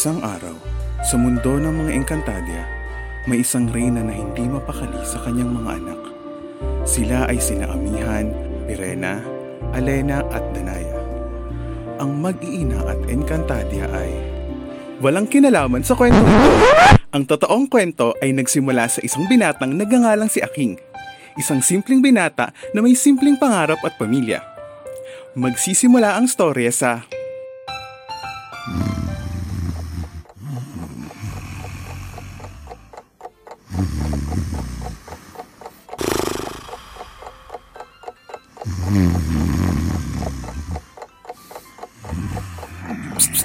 Isang araw, sa mundo ng mga Encantadia, may isang reyna na hindi mapakali sa kanyang mga anak. Sila ay sina Amihan, Pirena, Alena at Danaya. Ang mag-iina at Encantadia ay walang kinalaman sa kwento ito. Ang totoong kwento ay nagsimula sa isang binatang nagangalang si Aking. Isang simpleng binata na may simpleng pangarap at pamilya. Magsisimula ang storya sa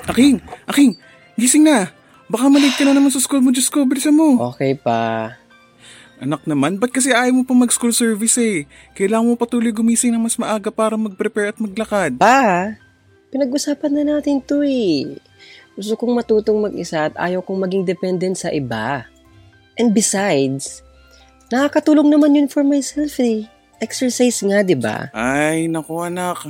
Aking! Aking! Gising na! Baka malate ka na naman sa school mo. Diyos ko, bilisan mo. Okay pa. Anak naman, ba't kasi ayaw mo pa mag-school service eh? Kailangan mo patuloy gumising ng mas maaga para mag-prepare at maglakad. Pa, pinag-usapan na natin to eh. Gusto kong matutong mag-isa at ayaw kong maging dependent sa iba. And besides, nakakatulong naman yun for myself eh. Exercise nga, di ba? Ay, naku anak.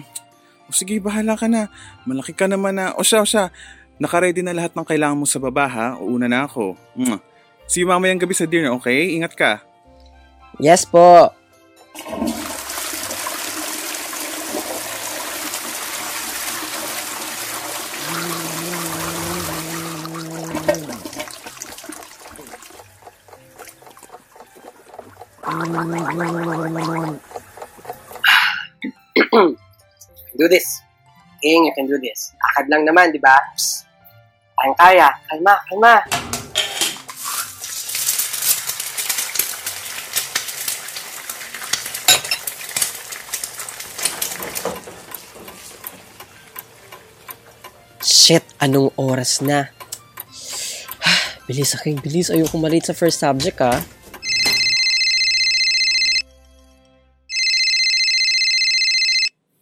O sige, bahala ka na. Malaki ka naman na. O siya, o siya. Nakaready na lahat ng kailangan mo sa baba ha. Uuna na ako. Mwah. See you mamayang gabi sa dinner, okay? Ingat ka. Yes po. do this. King, you can do this. Akad lang naman, di ba? Psst. Kayang kaya. Kalma, kalma. Shit, anong oras na? bilis aking bilis. Ayoko malate sa first subject ah.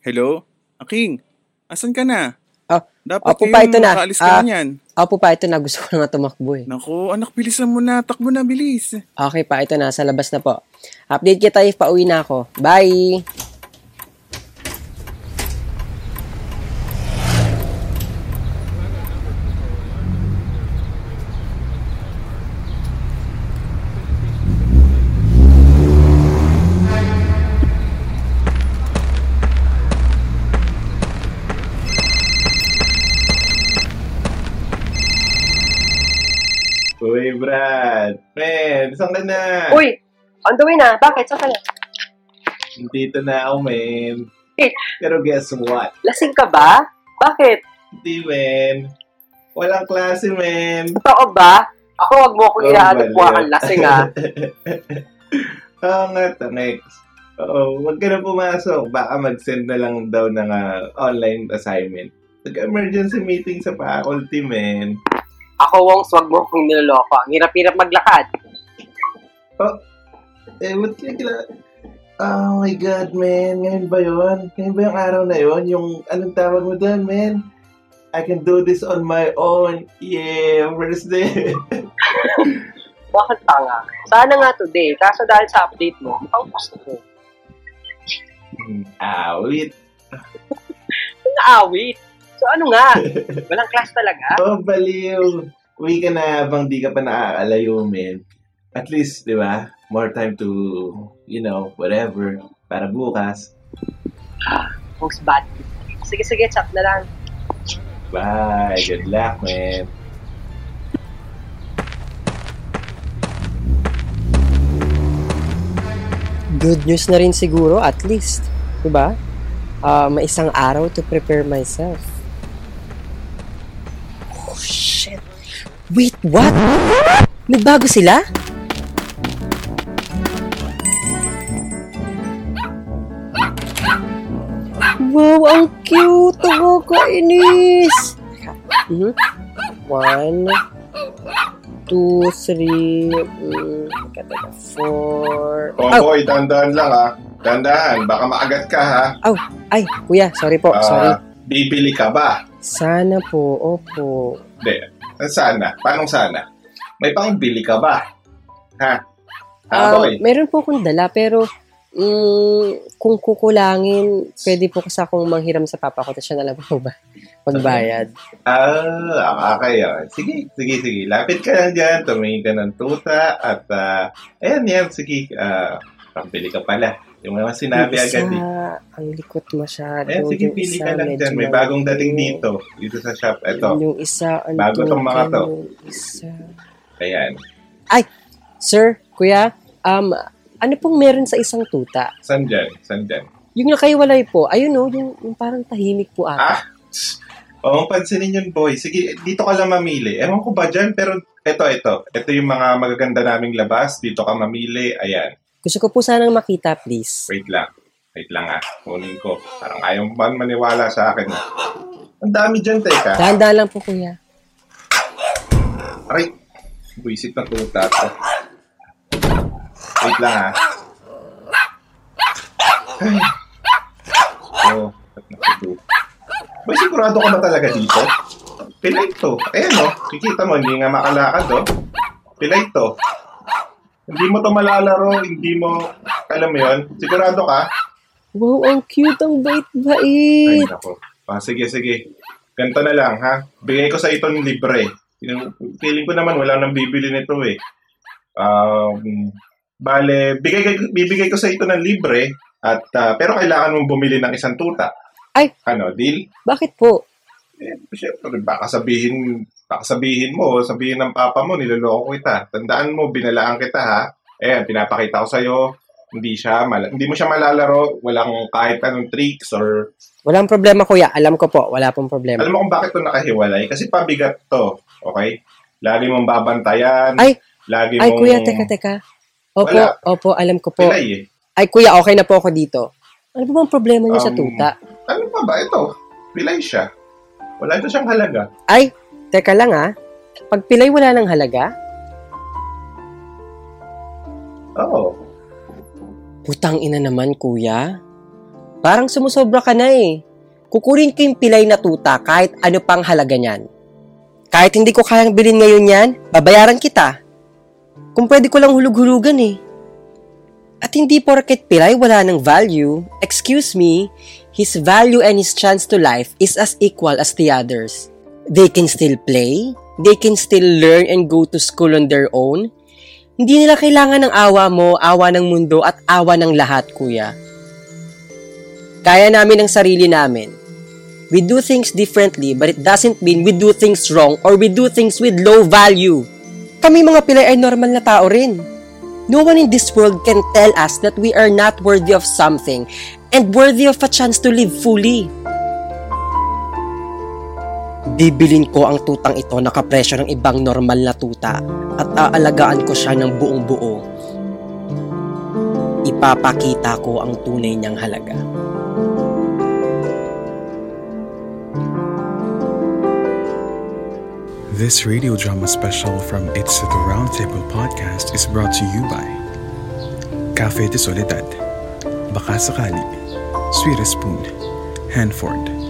Hello? Aking, asan ka na? Ah, Dapat Opo pa, ito na. makaalis ka Ah. niyan. Apo pa, ito na. Gusto ko na nga tumakbo eh. Naku, anak, bilisan mo na. Takbo na, bilis. Okay pa, ito na. Sa labas na po. Update kita if pauwi na ako. Bye! Saan ka na? Uy! On the way na. Bakit? Saan ka na? Dito na ako, men. Eh. Pero guess what? Lasing ka ba? Bakit? Hindi, men. Walang klase, men. Totoo ba? Ako, wag mo akong Oh, inaanap mo ang lasing ah. Oo nga, tanex. Oo, huwag ka na pumasok. Baka mag-send na lang daw ng ah, online assignment. Nag-emergency meeting sa faculty, men. Ako, Wongs, wag mo akong niloloko. Ang hirap-hirap maglakad. Eh, ba't kaya kila... Oh my God, man. Ngayon ba yun? Ngayon ba yung araw na yun? Yung, anong tawag mo doon, man? I can do this on my own. Yeah, first day. Bakit tanga? Sana nga today. Kaso dahil sa update mo, ang gusto ko. Awit. Naawit. So ano nga? Walang class talaga? Oh, baliw. Uwi ka na habang di ka pa nakakalayo, man. At least, di ba? More time to, you know, whatever. Para bukas. Wongs bad. Sige, sige. Chat na lang. Bye. Good luck, man. Good news na rin siguro, at least. Diba? Ah, may isang araw to prepare myself. Oh, shit. Wait, what? Nagbago sila? Wow, ang cute! Nakakainis! Mhm. One, two, three, mm, four. Oh, Aw, boy, dandan lang ha. Dandan, baka maagat ka ha. ay, kuya, sorry po, Ah, sorry. Bibili ka ba? Sana po, opo. Hindi. Sana. Paano sana? May pangbili ka ba? Ha? Ha, Ah, boy? meron po akong dala, pero Mm, kung kukulangin, pwede po kasi akong manghiram sa papa ko tapos siya na lang po ba magbayad. Ah, okay. ah. Sige, sige, sige. Lapit ka lang dyan, tumingin ka ng tuta, at ah, ayan, yan, sige. Ah, pambili ka pala. Yung mga sinabi Yung agad isa, eh. ang likot masyado. Ayan, sige, Yung pili ka lang dyan. May bagong dating dito. Dito sa shop. Ito. Yung isa, ang Bago tong mga to. Isa. Ayan. Sir, kuya, um, ano pong meron sa isang tuta? San dyan? San dyan? Yung nakaiwalay po, ayun o, yung, yung parang tahimik po ata. Ah! Oo, pansinin yun, boy. Sige, dito ka lang mamili. Ewan ko ba dyan, pero ito, ito. Ito yung mga magaganda naming labas. Dito ka mamili. Ayan. Gusto ko po sanang makita, please. Wait lang. Wait lang ah. Kunin ko. Parang ayaw mo maniwala sa akin. Ang dami dyan, teka. Dahan-dahan lang po, kuya. Aray. Buisit na tuta. Wait lang ah. Ay. Oh? Boy, sigurado ka ba talaga dito? Pilay to. Ayan oh. Kikita mo, hindi nga makalakad oh. Pilay to. Hindi mo to malalaro, hindi mo, alam mo yun, sigurado ka? Wow, ang cute, ang Ay, bait-bait. nako. Ah, sige, sige. Ganito na lang, ha? Bigay ko sa ito ng libre. Feeling ko naman wala nang bibili nito eh. Um, bale, bigay, bibigay ko sa ito ng libre at ah, pero kailangan mong bumili ng isang tuta. Ay! Ano, deal? Bakit po? Eh, syempre, baka sabihin, baka sabihin mo, sabihin ng papa mo, niloloko kita. Tandaan mo, binalaan kita ha. Ayan, pinapakita ko sa'yo, hindi siya, mal- hindi mo siya malalaro, walang kahit anong tricks or Walang problema, kuya. Alam ko po, wala pong problema. Alam mo kung bakit ito nakahiwalay? Kasi pabigat to. Okay? Lagi mong babantayan. Ay! Lagi Ay, mong... kuya, teka, teka. Opo, Wala. opo, alam ko po. Pilay eh. Ay, kuya, okay na po ako dito. Ano ba bang problema niyo sa Um, tuta? Ano pa ba ito? Pilay siya. Wala ito siyang halaga. Ay, teka lang ah. Pag pilay wala ng halaga, Oo. putang ina naman, kuya. Parang sumusobra ka na eh. Kukurin ko yung pilay na tuta kahit ano pang halaga niyan. Kahit hindi ko kayang bilhin ngayon yan, babayaran kita. Kung pwede ko lang hulug-hulugan eh. At hindi porket pilay wala ng value, excuse me, his value and his chance to life is as equal as the others. They can still play, they can still learn and go to school on their own. Hindi nila kailangan ng awa mo, awa ng mundo at awa ng lahat, kuya. Kaya namin ang sarili namin. We do things differently but it doesn't mean we do things wrong or we do things with low value. Kami mga pilay ay normal na tao rin. No one in this world can tell us that we are not worthy of something and worthy of a chance to live fully. Bibilin ko ang tutang ito na kapresyo ng ibang normal na tuta at aalagaan ko siya ng buong buo. Ipapakita ko ang tunay niyang halaga. This radio drama special from It's the Roundtable podcast is brought to you by Cafe de Soledad, Baka Sakali, Sweetest Spoon, Hanford,